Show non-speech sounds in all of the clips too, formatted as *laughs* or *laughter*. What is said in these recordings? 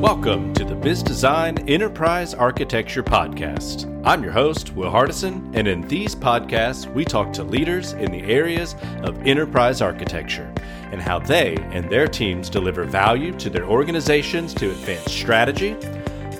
Welcome to the Bizzdesign Enterprise Architecture Podcast. I'm your host, Will Hardison, and in these podcasts, we talk to leaders in the areas of enterprise architecture and how they and their teams deliver value to their organizations to advance strategy,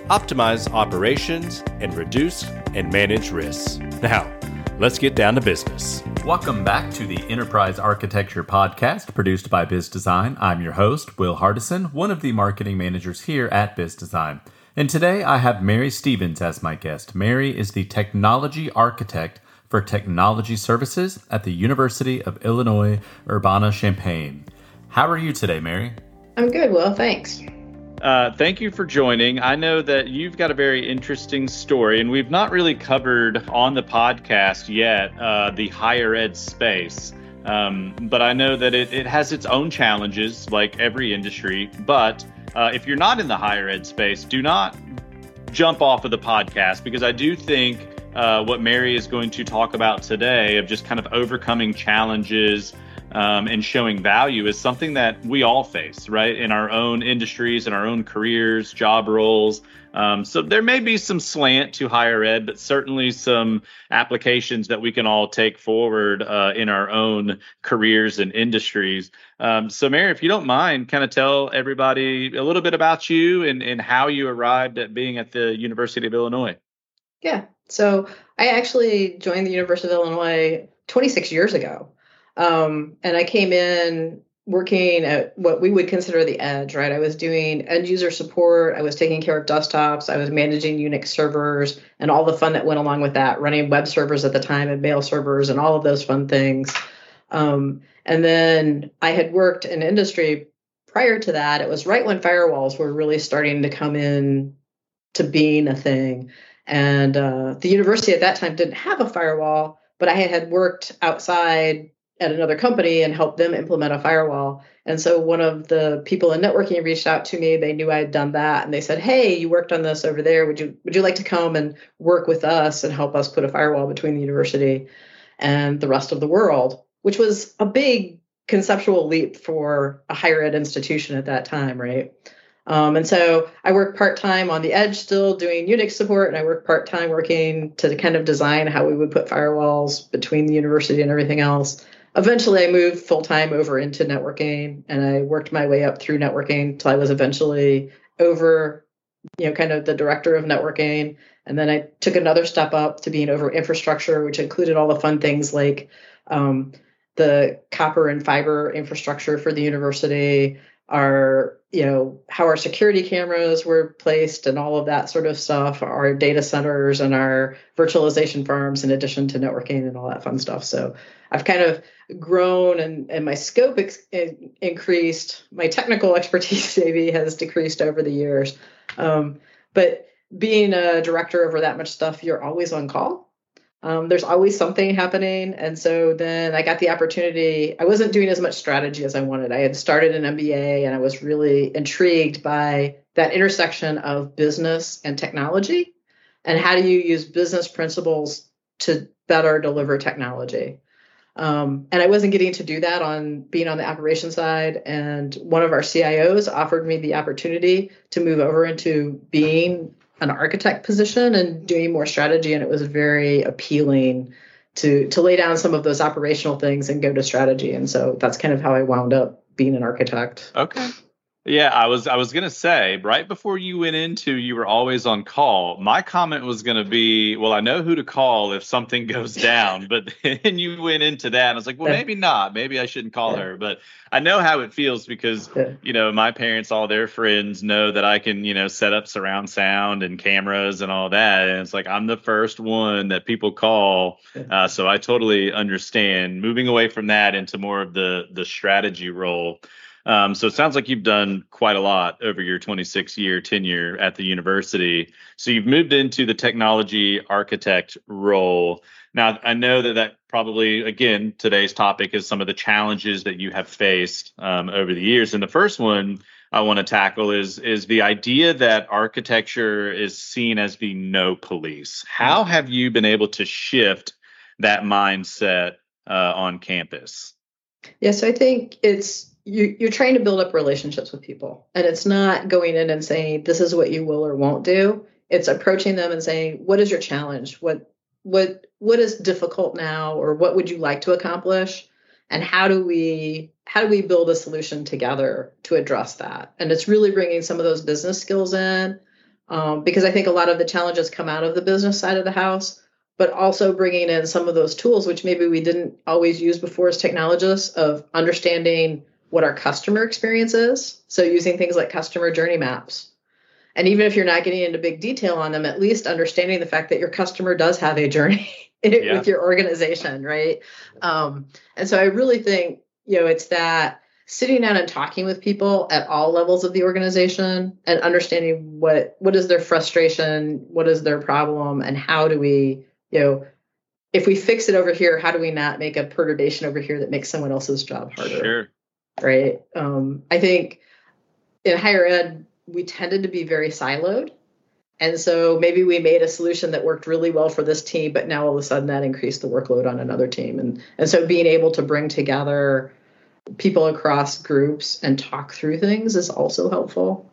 optimize operations, and reduce and manage risks. Now, let's get down to business. Welcome back to the Enterprise Architecture Podcast produced by Bizzdesign. I'm your host, Will Hardison, one of the marketing managers here at Bizzdesign. And today I have Mary Stevens as my guest. Mary is the technology architect for technology services at the University of Illinois Urbana Champaign. How are you today, Mary? I'm good, Will. Thanks. Uh, thank you for joining. I know that you've got a very interesting story, and we've not really covered on the podcast yet uh, the higher ed space. Um, but I know that it, it has its own challenges, like every industry. But uh, if you're not in the higher ed space, do not jump off of the podcast because I do think uh, what Mary is going to talk about today of just kind of overcoming challenges um, and showing value is something that we all face, right, in our own industries, in our own careers, job roles. Um, so there may be some slant to higher ed, but certainly some applications that we can all take forward uh, in our own careers and industries. Um, so, Mary, if you don't mind, kind of tell everybody a little bit about you and, and how you arrived at being at the University of Illinois. Yeah. So I actually joined the University of Illinois 26 years ago. Um, and I came in working at what we would consider the edge, right? I was doing end user support, I was taking care of desktops, I was managing Unix servers and all the fun that went along with that, running web servers at the time and mail servers and all of those fun things. Um, and then I had worked in industry prior to that. It was right when firewalls were really starting to come in to being a thing. And uh, the university at that time didn't have a firewall, but I had worked outside at another company and help them implement a firewall. And so one of the people in networking reached out to me. They knew I had done that and they said, "Hey, you worked on this over there. Would you would you like to come and work with us and help us put a firewall between the university and the rest of the world?" Which was a big conceptual leap for a higher ed institution at that time, right? Um, and so I work part time on the edge, still doing Unix support, and I work part time working to kind of design how we would put firewalls between the university and everything else eventually I moved full time over into networking and I worked my way up through networking till I was eventually over, you know, kind of the director of networking. And then I took another step up to being over infrastructure, which included all the fun things like um, the copper and fiber infrastructure for the university, our you know how our security cameras were placed and all of that sort of stuff our data centers and our virtualization farms in addition to networking and all that fun stuff so i've kind of grown and, and my scope ex- increased my technical *laughs* expertise maybe has decreased over the years um, but being a director over that much stuff you're always on call um, there's always something happening. And so then I got the opportunity. I wasn't doing as much strategy as I wanted. I had started an MBA and I was really intrigued by that intersection of business and technology. And how do you use business principles to better deliver technology? Um, and I wasn't getting to do that on being on the operation side. And one of our CIOs offered me the opportunity to move over into being an architect position and doing more strategy and it was very appealing to to lay down some of those operational things and go to strategy and so that's kind of how I wound up being an architect. Okay. Yeah, I was I was gonna say right before you went into you were always on call. My comment was gonna be, well, I know who to call if something *laughs* goes down, but then you went into that and I was like, well, maybe not. Maybe I shouldn't call her. But I know how it feels because you know my parents, all their friends know that I can you know set up surround sound and cameras and all that, and it's like I'm the first one that people call. Uh, so I totally understand moving away from that into more of the the strategy role. Um, so it sounds like you've done quite a lot over your 26 year tenure at the university. So you've moved into the technology architect role. Now, I know that that probably, again, today's topic is some of the challenges that you have faced um, over the years. And the first one I want to tackle is is the idea that architecture is seen as the no police. How have you been able to shift that mindset uh, on campus? Yes, I think it's you, you're trying to build up relationships with people and it's not going in and saying this is what you will or won't do. It's approaching them and saying what is your challenge? What what what is difficult now or what would you like to accomplish? And how do we how do we build a solution together to address that? And it's really bringing some of those business skills in um, because i think a lot of the challenges come out of the business side of the house but also bringing in some of those tools which maybe we didn't always use before as technologists of understanding what our customer experience is. So using things like customer journey maps. And even if you're not getting into big detail on them at least understanding the fact that your customer does have a journey *laughs* yeah. with your organization right? Um, and so i really think you know it's that sitting down and talking with people at all levels of the organization and understanding what what is their frustration what is their problem and how do we you know if we fix it over here how do we not make a perturbation over here that makes someone else's job harder? Sure right um, i think in higher ed we tended to be very siloed. And so maybe we made a solution that worked really well for this team, but now all of a sudden that increased the workload on another team. And, and so being able to bring together people across groups and talk through things is also helpful.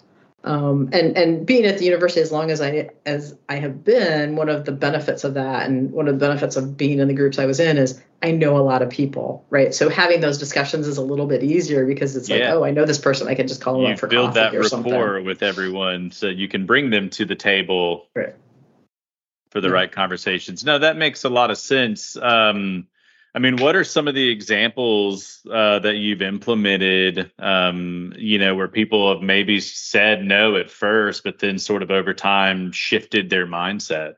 Um, and and being at the university as long as I as I have been, one of the benefits of that, and one of the benefits of being in the groups I was in, is I know a lot of people, right? So having those discussions is a little bit easier because it's like, oh, I know this person, I can just call them up for build coffee that or rapport something. with everyone, so you can bring them to the table right. for the yeah. right conversations. No, that makes a lot of sense. Um, I mean, what are some of the examples uh, that you've implemented? Um, you know, where people have maybe said no at first, but then sort of over time shifted their mindset.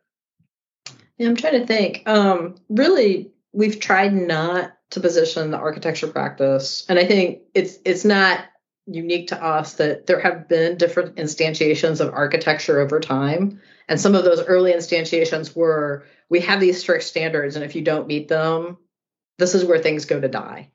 Yeah, I'm trying to think. Um, really, we've tried not to position the architecture practice, and I think it's it's not unique to us that there have been different instantiations of architecture over time, and some of those early instantiations were we have these strict standards, and if you don't meet them, this is where things go to die,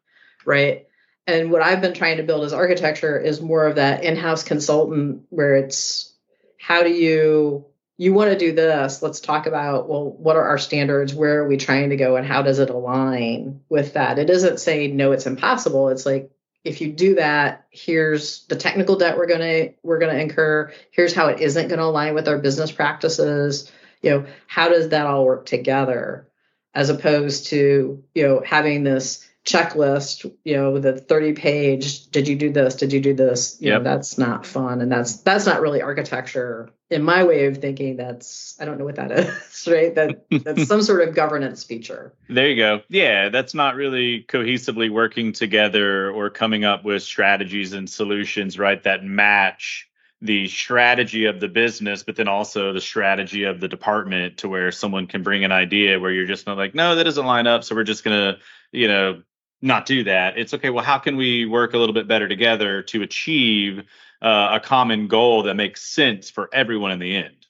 right? And what I've been trying to build as architecture is more of that in-house consultant where it's how do you you want to do this? Let's talk about well what are our standards? Where are we trying to go and how does it align with that? It isn't saying no it's impossible. It's like if you do that here's the technical debt we're going to we're going to incur. Here's how it isn't going to align with our business practices. You know how does that all work together as opposed to you know having this checklist you know the 30 page did you do this did you do this? You yep. know that's not fun. And that's that's not really architecture in my way of thinking. That's i don't know what that *laughs* is right? That that's *laughs* some sort of governance feature. There you go. Yeah that's not really cohesively working together or coming up with strategies and solutions right that match the strategy of the business, but then also the strategy of the department to where someone can bring an idea where you're just not like, no, that doesn't line up. So we're just going to, you know, not do that. It's okay. Well, how can we work a little bit better together to achieve uh, a common goal that makes sense for everyone in the end?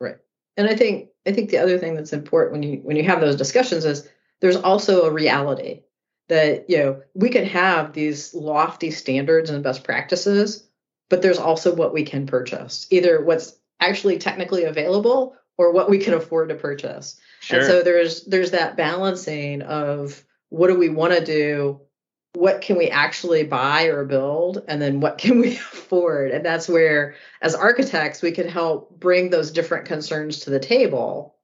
Right. And I think I think the other thing that's important when you when you have those discussions is there's also a reality that you know we can have these lofty standards and best practices but there's also what we can purchase, either what's actually technically available or what we can afford to purchase. Sure. And so there's there's that balancing of what do we want to do, what can we actually buy or build, and then what can we *laughs* afford? And that's where as architects we can help bring those different concerns to the table,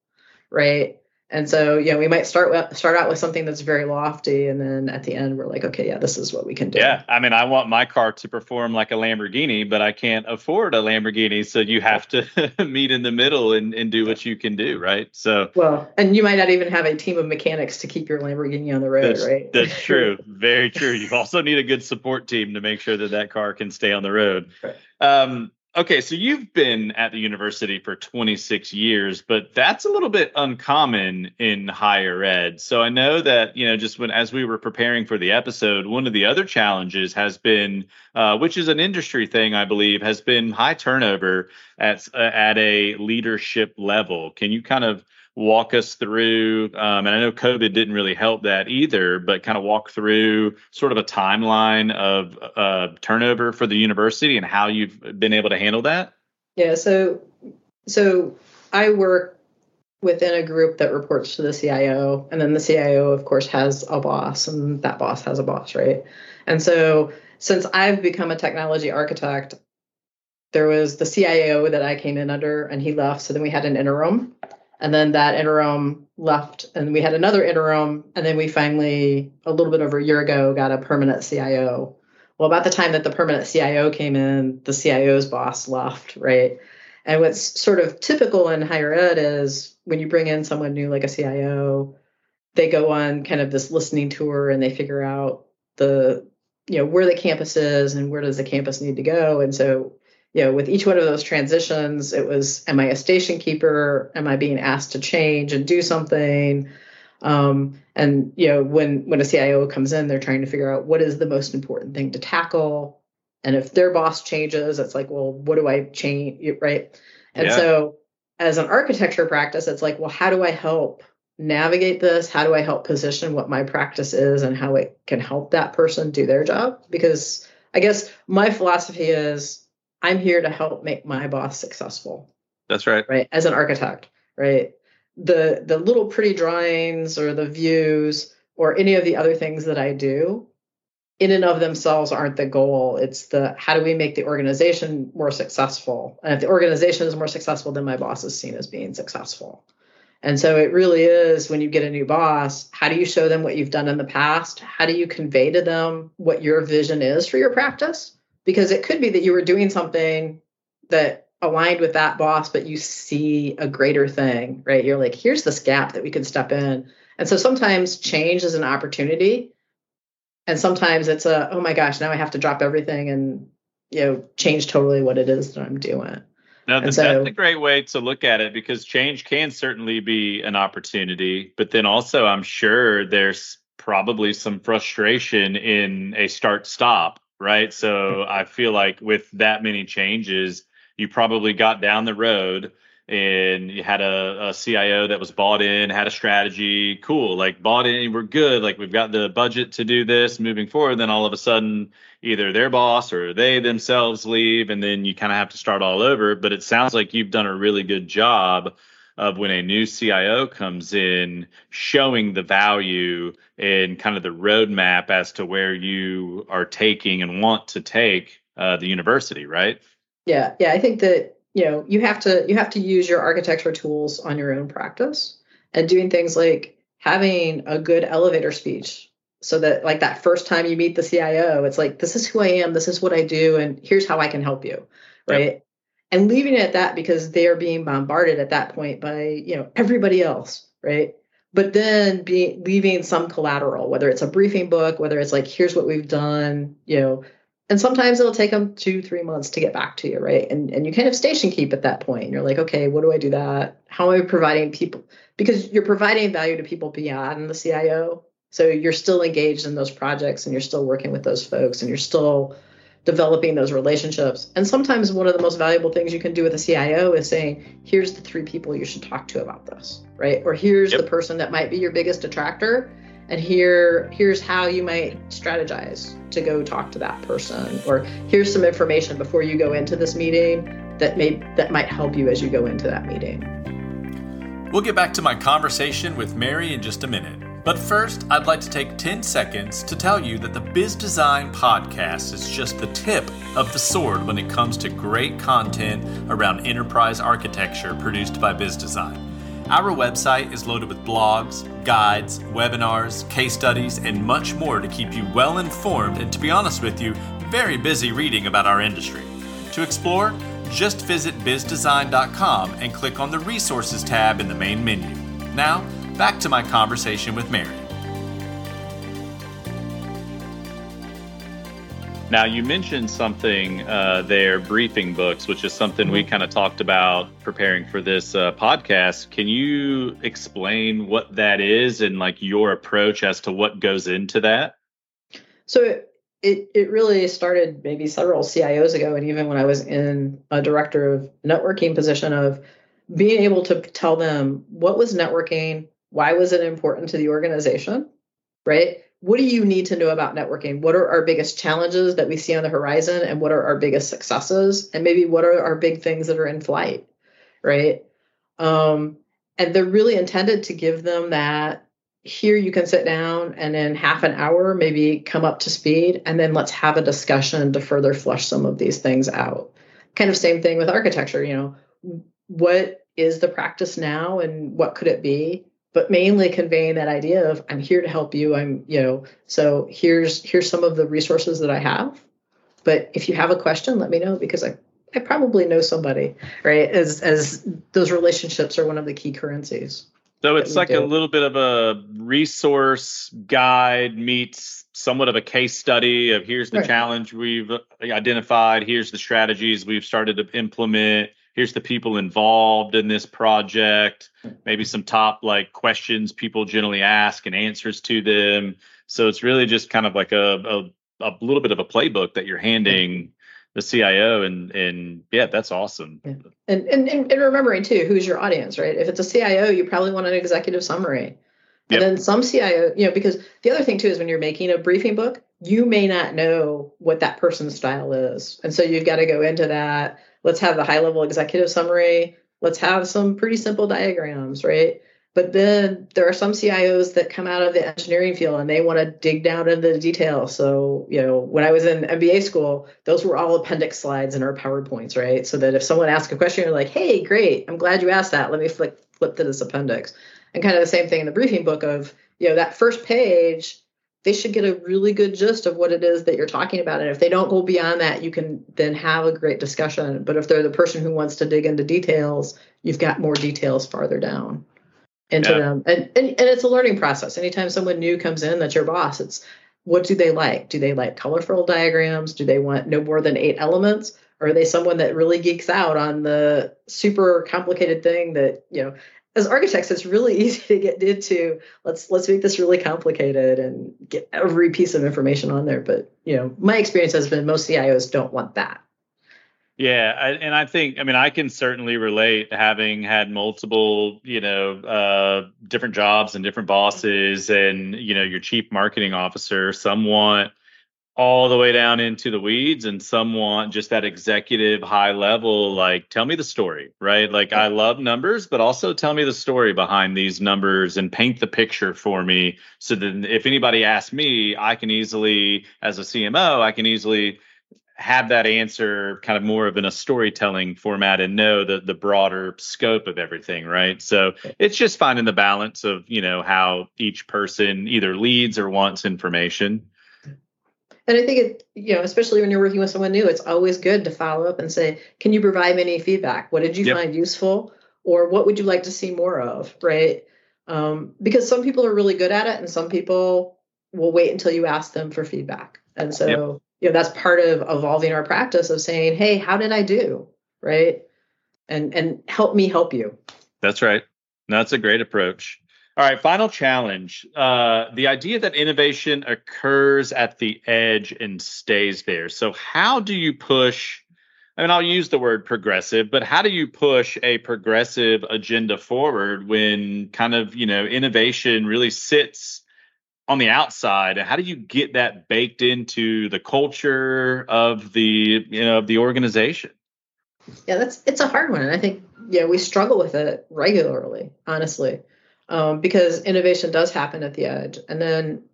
right? And so, you know, we might start with, start out with something that's very lofty, and then at the end, we're like, okay, yeah, this is what we can do. Yeah, I mean, I want my car to perform like a Lamborghini, but I can't afford a Lamborghini, so you have to *laughs* meet in the middle and, and do what you can do, right? So, well, and you might not even have a team of mechanics to keep your Lamborghini on the road, that's, right? That's *laughs* true, very true. You also need a good support team to make sure that that car can stay on the road. Right. Um, Okay, so you've been at the university for 26 years, but that's a little bit uncommon in higher ed. So I know that, you know, just when as we were preparing for the episode, one of the other challenges has been, uh, which is an industry thing, I believe, has been high turnover at, uh, at a leadership level. Can you kind of walk us through um, and i know covid didn't really help that either but kind of walk through sort of a timeline of uh, turnover for the university and how you've been able to handle that yeah so so i work within a group that reports to the cio and then the cio of course has a boss and that boss has a boss right and so since I've become a technology architect, there was the CIO that I came in under, and he left. So then we had an interim, and then that interim left, and we had another interim, and then we finally, a little bit over a year ago, got a permanent CIO. Well, about the time that the permanent CIO came in, the CIO's boss left, right? And what's sort of typical in higher ed is when you bring in someone new like a CIO, they go on kind of this listening tour and they figure out the you know where the campus is and where does the campus need to go and so you know with each one of those transitions it was am i a station keeper am i being asked to change and do something um, and you know when when a cio comes in they're trying to figure out what is the most important thing to tackle and if their boss changes it's like well what do i change right and yeah. so as an architecture practice it's like well how do i help navigate this? How do I help position what my practice is and how it can help that person do their job? Because I guess my philosophy is I'm here to help make my boss successful. That's right. Right. As an architect, right? The the little pretty drawings or the views or any of the other things that I do in and of themselves aren't the goal. It's the how do we make the organization more successful? And if the organization is more successful, then my boss is seen as being successful. And so it really is when you get a new boss, how do you show them what you've done in the past? How do you convey to them what your vision is for your practice? Because it could be that you were doing something that aligned with that boss, but you see a greater thing, right? You're like, here's this gap that we could step in. And so sometimes change is an opportunity. And sometimes it's a, oh my gosh, now I have to drop everything and, you know, change totally what it is that I'm doing. No, that's, so, that's a great way to look at it because change can certainly be an opportunity, but then also I'm sure there's probably some frustration in a start stop, right? So I feel like with that many changes, you probably got down the road and you had a, a, CIO that was bought in, had a strategy, cool, like bought in, we're good, like we've got the budget to do this moving forward. Then all of a sudden, either their boss or they themselves leave, and then you kind of have to start all over. But it sounds like you've done a really good job of when a new CIO comes in, showing the value and kind of the roadmap as to where you are taking and want to take uh, the university, right? Yeah, yeah, I think that you know you have to you have to use your architecture tools on your own practice and doing things like having a good elevator speech so that like that first time you meet the CIO it's like this is who I am this is what I do and here's how I can help you right yep. And leaving it at that because they are being bombarded at that point by you know everybody else right? But then be leaving some collateral whether it's a briefing book whether it's like here's what we've done you know and sometimes it'll take them two three months to get back to you right? And and you kind of station keep at that point. You're like okay what do i do that? How am i providing people because you're providing value to people beyond the cio so you're still engaged in those projects and you're still working with those folks and you're still developing those relationships. And sometimes one of the most valuable things you can do with a cio is saying here's the three people you should talk to about this right? Or here's yep. the person that might be your biggest detractor and here here's how you might strategize to go talk to that person. Or here's some information before you go into this meeting that may that might help you as you go into that meeting. We'll get back to my conversation with mary in just a minute but first i'd like to take 10 seconds to tell you that the Bizzdesign podcast is just the tip of the sword when it comes to great content around enterprise architecture produced by Bizzdesign our website is loaded with blogs, guides, webinars, case studies, and much more to keep you well informed and, to be honest with you, very busy reading about our industry. To explore, just visit bizzdesign.com and click on the Resources tab in the main menu. Now, back to my conversation with Mary. Now, you mentioned something uh, there, briefing books, which is something mm-hmm. we kind of talked about preparing for this uh, podcast. Can you explain what that is and like your approach as to what goes into that? So it it really started maybe several CIOs ago, and even when I was in a director of networking position, of being able to tell them what was networking, why was it important to the organization, right? what do you need to know about networking? What are our biggest challenges that we see on the horizon and what are our biggest successes? And maybe what are our big things that are in flight, right? Um, and they're really intended to give them that here you can sit down and in half an hour maybe come up to speed and then let's have a discussion to further flush some of these things out kind of same thing with architecture you know what is the practice now and what could it be but mainly conveying that idea of i'm here to help you i'm you know so here's here's some of the resources that i have but if you have a question let me know because i I probably know somebody, right? As as those relationships are one of the key currencies. So it's like do. a little bit of a resource guide meets somewhat of a case study of here's the right. challenge we've identified, here's the strategies we've started to implement, here's the people involved in this project, maybe some top like questions people generally ask and answers to them. So it's really just kind of like a a, a little bit of a playbook that you're handing the CIO and and yeah, that's awesome. Yeah. And, and and remembering too, who's your audience, right? If it's a CIO, you probably want an executive summary. And yep. then some CIO, you know, because the other thing too is when you're making a briefing book, you may not know what that person's style is. And so you've got to go into that. Let's have the high level executive summary. Let's have some pretty simple diagrams, right? But then there are some CIOs that come out of the engineering field and they want to dig down into the details. So, you know, when I was in MBA school, those were all appendix slides in our PowerPoints, right? So that if someone asks a question, you're like, hey, great, I'm glad you asked that. Let me flip flip to this appendix. And kind of the same thing in the briefing book of, you know, that first page, they should get a really good gist of what it is that you're talking about. And if they don't go beyond that, you can then have a great discussion. But if they're the person who wants to dig into details, you've got more details farther down into yeah. them. And, and and it's a learning process. Anytime someone new comes in that's your boss, it's what do they like? Do they like colorful diagrams? Do they want no more than eight elements? Or are they someone that really geeks out on the super complicated thing that, you know, as architects, it's really *laughs* easy to get into let's let's make this really complicated and get every piece of information on there. But you know, my experience has been most CIOs don't want that. Yeah, I, and I think I mean I can certainly relate having had multiple you know uh, different jobs and different bosses, and you know your chief marketing officer. Some want all the way down into the weeds, and some want just that executive high level. Like, tell me the story, right? Like, I love numbers, but also tell me the story behind these numbers and paint the picture for me, so that if anybody asks me, I can easily, as a CMO, I can easily have that answer kind of more of in a storytelling format and know the the broader scope of everything right so it's just finding the balance of you know how each person either leads or wants information and i think it you know especially when you're working with someone new it's always good to follow up and say can you provide me any feedback? What did you yep. find useful? Or what would you like to see more of? Right? Um, because some people are really good at it and some people will wait until you ask them for feedback. And so yep. you know that's part of evolving our practice of saying hey how did i do? Right? And and help me help you. That's right. That's a great approach all right final challenge. Uh, the idea that innovation occurs at the edge and stays there. So how do you push I mean, I'll use the word progressive, but how do you push a progressive agenda forward when kind of, you know, innovation really sits on the outside? How do you get that baked into the culture of the you know of the organization? Yeah that's it's a hard one and i think yeah we struggle with it regularly honestly um, because innovation does happen at the edge. And then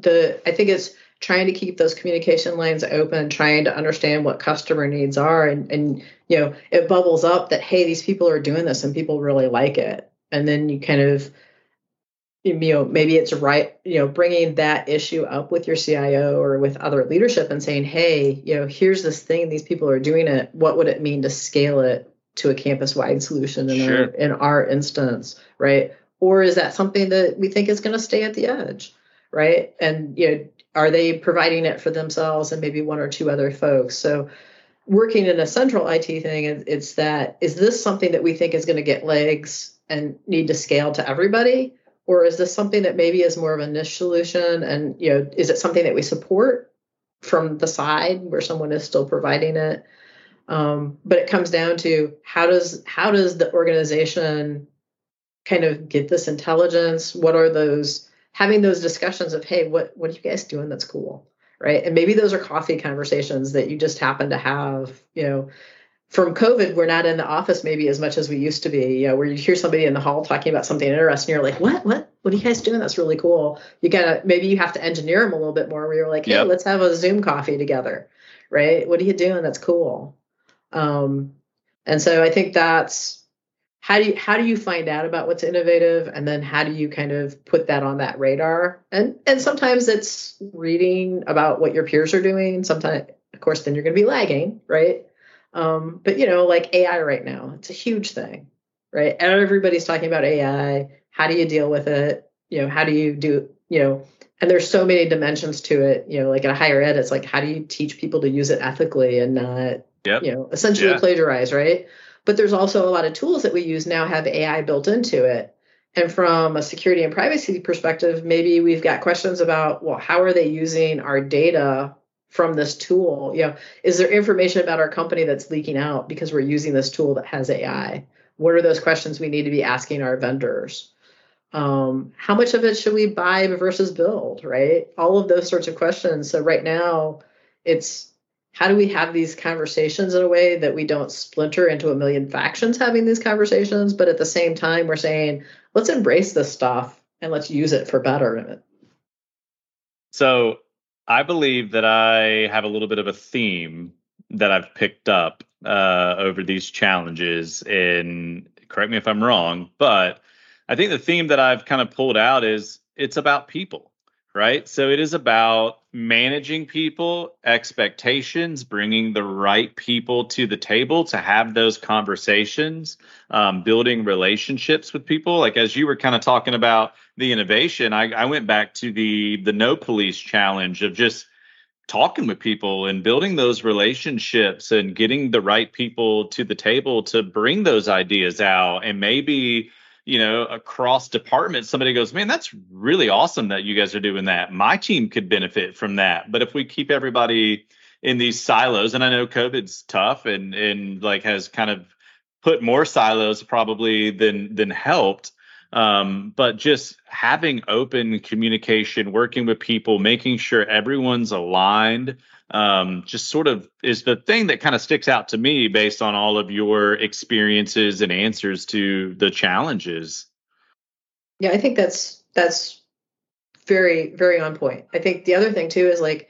the i think it's trying to keep those communication lines open trying to understand what customer needs are and and you know it bubbles up that hey these people are doing this and people really like it. And then you kind of you know maybe it's right you know bringing that issue up with your cio or with other leadership and saying hey you know here's this thing these people are doing it. What would it mean to scale it to a campus wide solution in, sure. our, in our instance right or is that something that we think is going to stay at the edge right? And you know are they providing it for themselves and maybe one or two other folks? So working in a central it thing it's that is this something that we think is going to get legs and need to scale to everybody? Or is this something that maybe is more of a niche solution and you know is it something that we support from the side where someone is still providing it? Um, but it comes down to how does how does the organization kind of get this intelligence what are those having those discussions of hey what what are you guys doing that's cool right and maybe those are coffee conversations that you just happen to have you know from COVID, we're not in the office maybe as much as we used to be. You know, where you hear somebody in the hall talking about something interesting, you're like, "What? What? What are you guys doing? That's really cool." You gotta maybe you have to engineer them a little bit more. Where you're like, "Hey, yep. let's have a Zoom coffee together." Right? What are you doing? That's cool. Um, and so I think that's how do you how do you find out about what's innovative, and then how do you kind of put that on that radar? And and sometimes it's reading about what your peers are doing. Sometimes, of course, then you're going to be lagging, right? Um, but you know, like AI right now, it's a huge thing, right? Everybody's talking about AI. How do you deal with it? You know, how do you do, you know, and there's so many dimensions to it. You know, like at a higher ed, it's like how do you teach people to use it ethically and not, yep. you know, essentially yeah. plagiarize, right? But there's also a lot of tools that we use now have AI built into it. And from a security and privacy perspective, maybe we've got questions about, well, how are they using our data from this tool? You know is there information about our company that's leaking out because we're using this tool that has ai what are those questions we need to be asking our vendors? Um, how much of it should we buy versus build right? All of those sorts of questions. So right now it's how do we have these conversations in a way that we don't splinter into a million factions having these conversations but at the same time we're saying let's embrace this stuff and let's use it for betterment so I believe that I have a little bit of a theme that I've picked up uh, over these challenges. And correct me if I'm wrong, but I think the theme that I've kind of pulled out is it's about people, right? So it is about managing people, expectations, bringing the right people to the table to have those conversations, um, building relationships with people. Like as you were kind of talking about the innovation, I, I went back to the the no police challenge of just talking with people and building those relationships and getting the right people to the table to bring those ideas out and maybe you know across departments somebody goes man that's really awesome that you guys are doing that. My team could benefit from that. But if we keep everybody in these silos and i know covid's tough and and like has kind of put more silos probably than than helped um, but just having open communication, working with people, making sure everyone's aligned, um, just sort of is the thing that kind of sticks out to me based on all of your experiences and answers to the challenges. Yeah, I think that's that's very very on point. I think the other thing too is like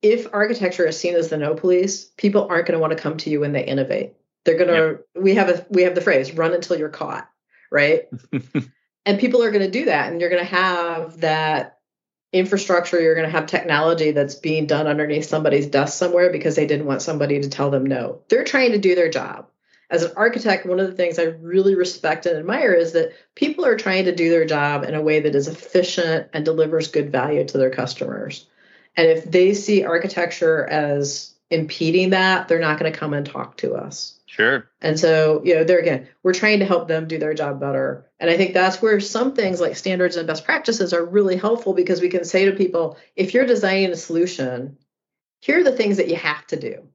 if architecture is seen as the no police, people aren't going to want to come to you when they innovate. They're going to we have a we have the phrase run until you're caught, right? *laughs* and people are going to do that and you're going to have that infrastructure you're going to have technology that's being done underneath somebody's desk somewhere because they didn't want somebody to tell them no. They're trying to do their job. As an architect one of the things i really respect and admire is that people are trying to do their job in a way that is efficient and delivers good value to their customers. And if they see architecture as impeding that they're not going to come and talk to us Sure. And so, you know, there again, we're trying to help them do their job better. And I think that's where some things like standards and best practices are really helpful because we can say to people, if you're designing a solution, here are the things that you have to do,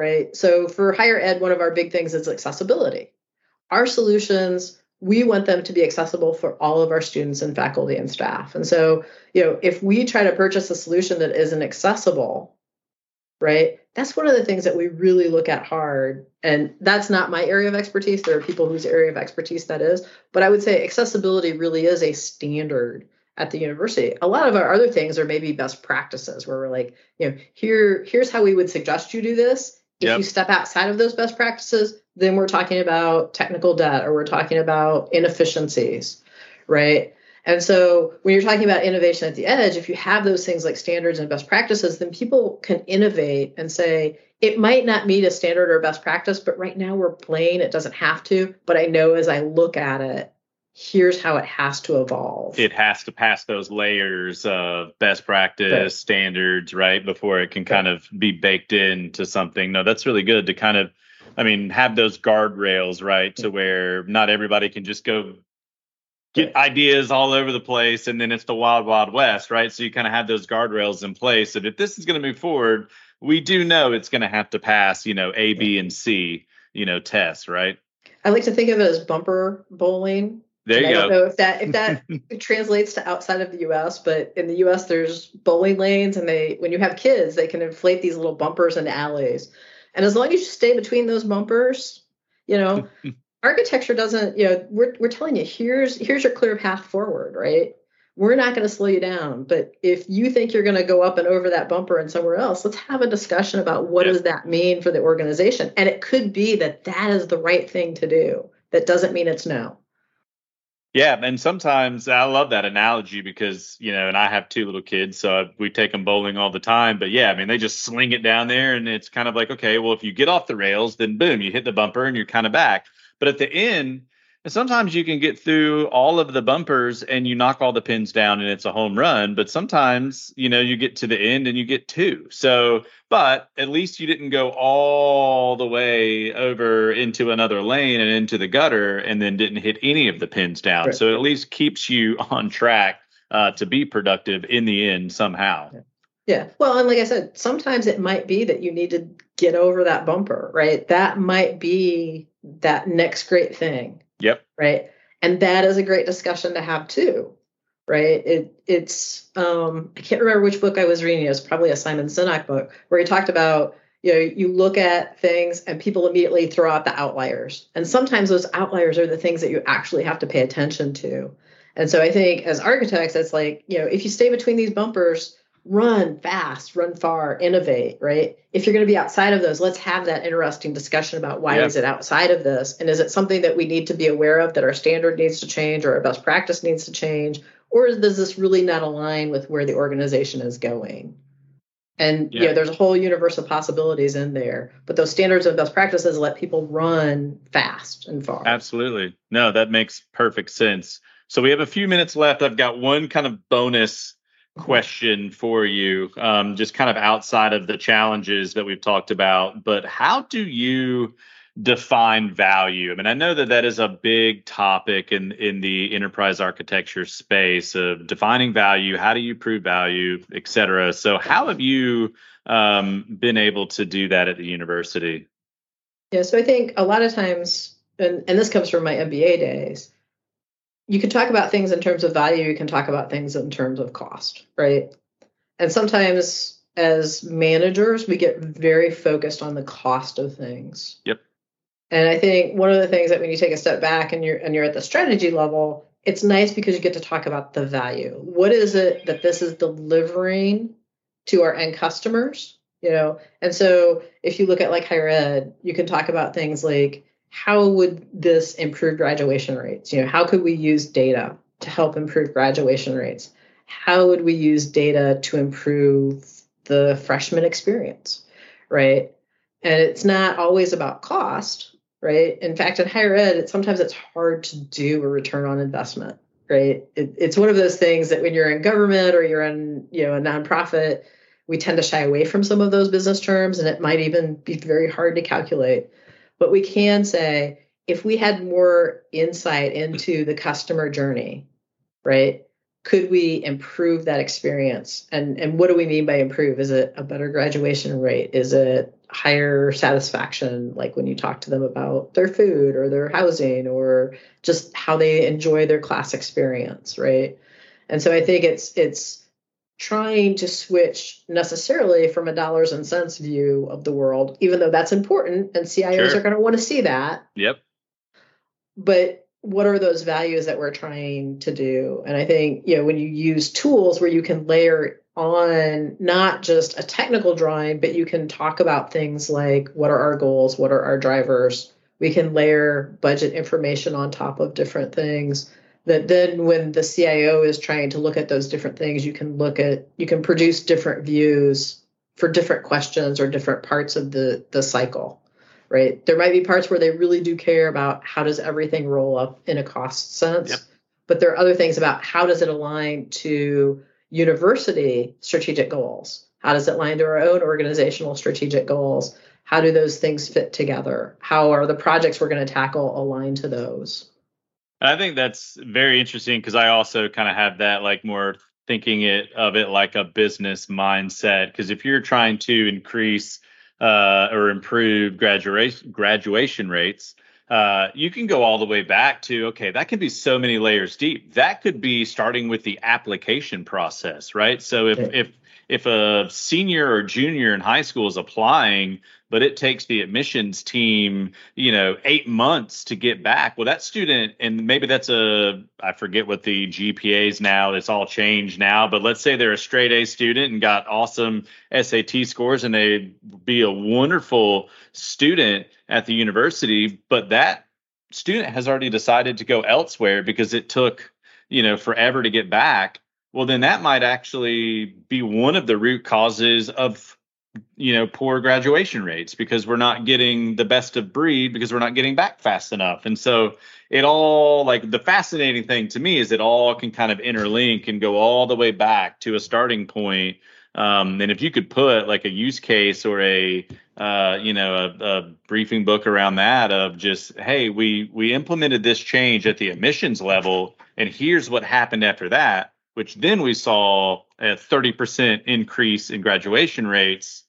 right? So for higher ed, one of our big things is accessibility. Our solutions, we want them to be accessible for all of our students and faculty and staff. And so, you know, if we try to purchase a solution that isn't accessible, right? That's one of the things that we really look at hard. And that's not my area of expertise. There are people whose area of expertise that is. But I would say accessibility really is a standard at the university. A lot of our other things are maybe best practices where we're like, you know, here, here's how we would suggest you do this. If yep. you step outside of those best practices, then we're talking about technical debt or we're talking about inefficiencies, right? And so when you're talking about innovation at the edge, if you have those things like standards and best practices, then people can innovate and say, it might not meet a standard or best practice, but right now we're playing, it doesn't have to. But I know as I look at it, here's how it has to evolve. It has to pass those layers of best practice right. standards, right? Before it can kind of be baked into something. No, that's really good to kind of I mean, have those guardrails, right? To mm-hmm. where not everybody can just go get ideas all over the place and then it's the wild wild west right so you kind of have those guardrails in place that if this is going to move forward we do know it's going to have to pass you know a b and c you know tests right i like to think of it as bumper bowling there you I go. don't know if that if that *laughs* translates to outside of the U.S., but in the U.S. there's bowling lanes, and they when you have kids, they can inflate these little bumpers in alleys, And as long as you stay between those bumpers, you know, *laughs* architecture doesn't, you know, we're we're telling you here's here's your clear path forward, right? We're not going to slow you down, but if you think you're going to go up and over that bumper and somewhere else, let's have a discussion about what does that mean for the organization. And it could be that that is the right thing to do. That doesn't mean it's no. Yeah, and sometimes I love that analogy because you know, and I have two little kids, so we take them bowling all the time. But yeah, I mean, they just sling it down there, and it's kind of like, okay, well, if you get off the rails, then boom, you hit the bumper, and you're kind of back. But at the end, and sometimes you can get through all of the bumpers and you knock all the pins down and it's a home run. But sometimes, you know, you get to the end and you get two. So, but at least you didn't go all the way over into another lane and into the gutter and then didn't hit any of the pins down. Right. So it at least keeps you *laughs* on track uh, to be productive in the end somehow. Yeah. Yeah. Well, and like I said, sometimes it might be that you need to get over that bumper, right? That might be that next great thing. Yep. Right. And that is a great discussion to have too. Right. It it's um I can't remember which book I was reading. It was probably a Simon Sinek book where he talked about, you know, you look at things and people immediately throw out the outliers. And sometimes those outliers are the things that you actually have to pay attention to. And so I think as architects, it's like, you know, if you stay between these bumpers, run fast, run far, innovate, right? If you're going to be outside of those, let's have that interesting discussion about why is it outside of this? And is it something that we need to be aware of that our standard needs to change or our best practice needs to change? Or does this really not align with where the organization is going? And yeah. you know, there's a whole universe of possibilities in there. But those standards and best practices let people run fast and far. Absolutely. No, that makes perfect sense. So we have a few minutes left. I've got one kind of bonus question for you, um, just kind of outside of the challenges that we've talked about. But how do you define value? I mean, I know that that is a big topic in in the enterprise architecture space of defining value. How do you prove value, et cetera? So, how have you um, been able to do that at the university? Yeah, so I think a lot of times, and, and this comes from my MBA days you can talk about things in terms of value, you can talk about things in terms of cost, right? And sometimes as managers, we get very focused on the cost of things. Yep. And I think one of the things that when you take a step back and you're and you're at the strategy level, it's nice because you get to talk about the value. What is it that this is delivering to our end customers? You know, and so if you look at like higher ed, you can talk about things like how would this improve graduation rates? You know, how could we use data to help improve graduation rates? How would we use data to improve the freshman experience? Right. And it's not always about cost, right? In fact, in higher ed, it, sometimes it's hard to do a return on investment, right? It, it's one of those things that when you're in government or you're in, you know, a nonprofit, we tend to shy away from some of those business terms, and it might even be very hard to calculate. But we can say if we had more insight into the customer journey, right? Could we improve that experience? And and what do we mean by improve? Is it a better graduation rate? Is it higher satisfaction like when you talk to them about their food or their housing or just how they enjoy their class experience, right? And so I think it's it's trying to switch necessarily from a dollars and cents view of the world, even though that's important and CIOs sure. are going to want to see that. Yep. But what are those values that we're trying to do? And I think, you know, when you use tools where you can layer on not just a technical drawing, but you can talk about things like what are our goals, what are our drivers. We can layer budget information on top of different things that then when the CIO is trying to look at those different things, you can look at you can produce different views for different questions or different parts of the the cycle. Right. There might be parts where they really do care about how does everything roll up in a cost sense. Yep. But there are other things about how does it align to university strategic goals? How does it align to our own organizational strategic goals? How do those things fit together? How are the projects we're going to tackle aligned to those? I think that's very interesting because I also kind of have that like more thinking it of it like a business mindset. Because if you're trying to increase uh, or improve graduation graduation rates, uh, you can go all the way back to okay, that can be so many layers deep. That could be starting with the application process, right? So if if if a senior or junior in high school is applying but it takes the admissions team, you know, eight months to get back. Well, that student, and maybe that's a, I forget what the GPAs now, it's all changed now, but let's say they're a straight A student and got awesome SAT scores and they'd be a wonderful student at the university, but that student has already decided to go elsewhere because it took, you know, forever to get back. Well, then that might actually be one of the root causes of you know poor graduation rates because we're not getting the best of breed because we're not getting back fast enough. And so it all like the fascinating thing to me is it all can kind of interlink and go all the way back to a starting point. Um, and if you could put like a use case or a uh, you know a, a briefing book around that of just hey we we implemented this change at the emissions level and here's what happened after that which then we saw a 30% increase in graduation rates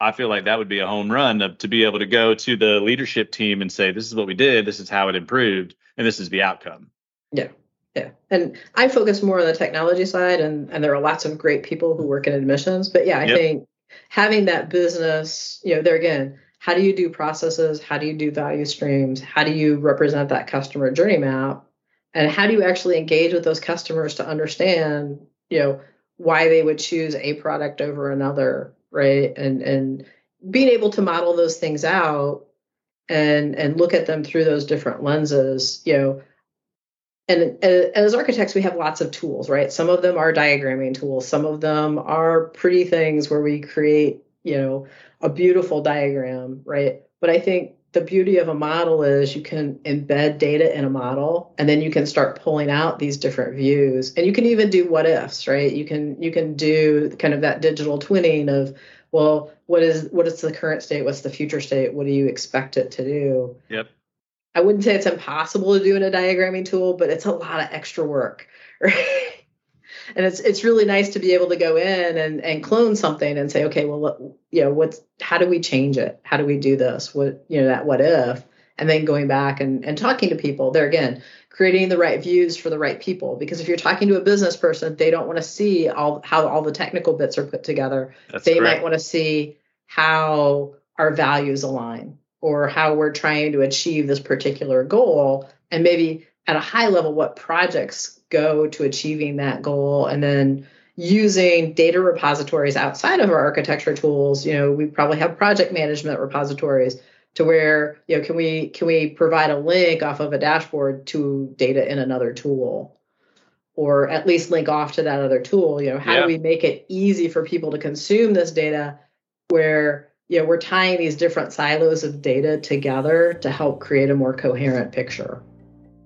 I feel like that would be a home run of, to be able to go to the leadership team and say, this is what we did, this is how it improved, and this is the outcome. Yeah. Yeah. And I focus more on the technology side and, and there are lots of great people who work in admissions. But yeah, I yep. think having that business, you know, there again, how do you do processes? How do you do value streams? How do you represent that customer journey map? And how do you actually engage with those customers to understand, you know, why they would choose a product over another right? And and being able to model those things out and and look at them through those different lenses you know and, as architects we have lots of tools right? Some of them are diagramming tools. Some of them are pretty things where we create you know a beautiful diagram right? But i think the beauty of a model is you can embed data in a model and then you can start pulling out these different views. And you can even do what ifs right? You can you can do kind of that digital twinning of well what is what is the current state? What's the future state? What do you expect it to do? Yep. I wouldn't say it's impossible to do in a diagramming tool but it's a lot of extra work *laughs* right and it's it's really nice to be able to go in and and clone something and say okay well what, you know what's how do we change it? How do we do this? What you know that what if? And then going back and and talking to people there again creating the right views for the right people. Because if you're talking to a business person they don't want to see all how all the technical bits are put together. That's they correct. might want to see how our values align or how we're trying to achieve this particular goal. And maybe at a high level what projects go to achieving that goal and then using data repositories outside of our architecture tools. You know we probably have project management repositories to where you know can we can we provide a link off of a dashboard to data in another tool? Or at least link off to that other tool. You know how yeah. do we make it easy for people to consume this data where you know we're tying these different silos of data together to help create a more coherent picture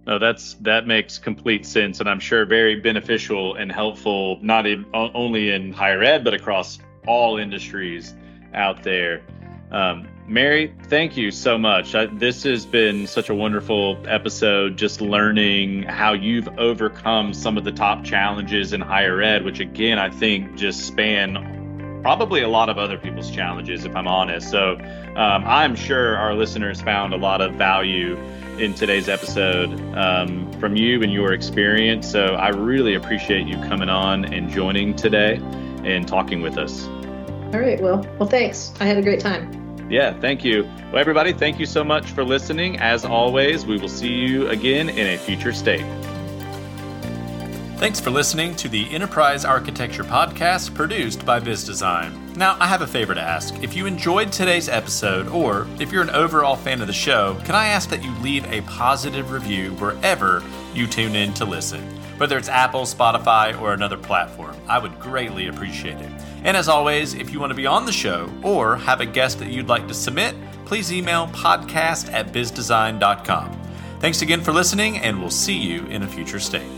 no, that's that makes complete sense, and I'm sure very beneficial and helpful, not in, only in higher ed, but across all industries out there. Um, Mary, thank you so much. I, this has been such a wonderful episode, just learning how you've overcome some of the top challenges in higher ed, which again, I think just span probably a lot of other people's challenges, if I'm honest. So um, I'm sure our listeners found a lot of value in today's episode um, from you and your experience. So I really appreciate you coming on and joining today and talking with us. All right. Well, well, thanks. I had a great time. Yeah, thank you. Well, everybody, thank you so much for listening. As always, we will see you again in a future state. Thanks for listening to the Enterprise Architecture Podcast produced by Bizzdesign. Now, I have a favor to ask. If you enjoyed today's episode, or if you're an overall fan of the show, can I ask that you leave a positive review wherever you tune in to listen? Whether it's Apple, Spotify, or another platform, I would greatly appreciate it. And as always, if you want to be on the show or have a guest that you'd like to submit, please email podcast at bizzdesign.com. Thanks again for listening, and we'll see you in a future state.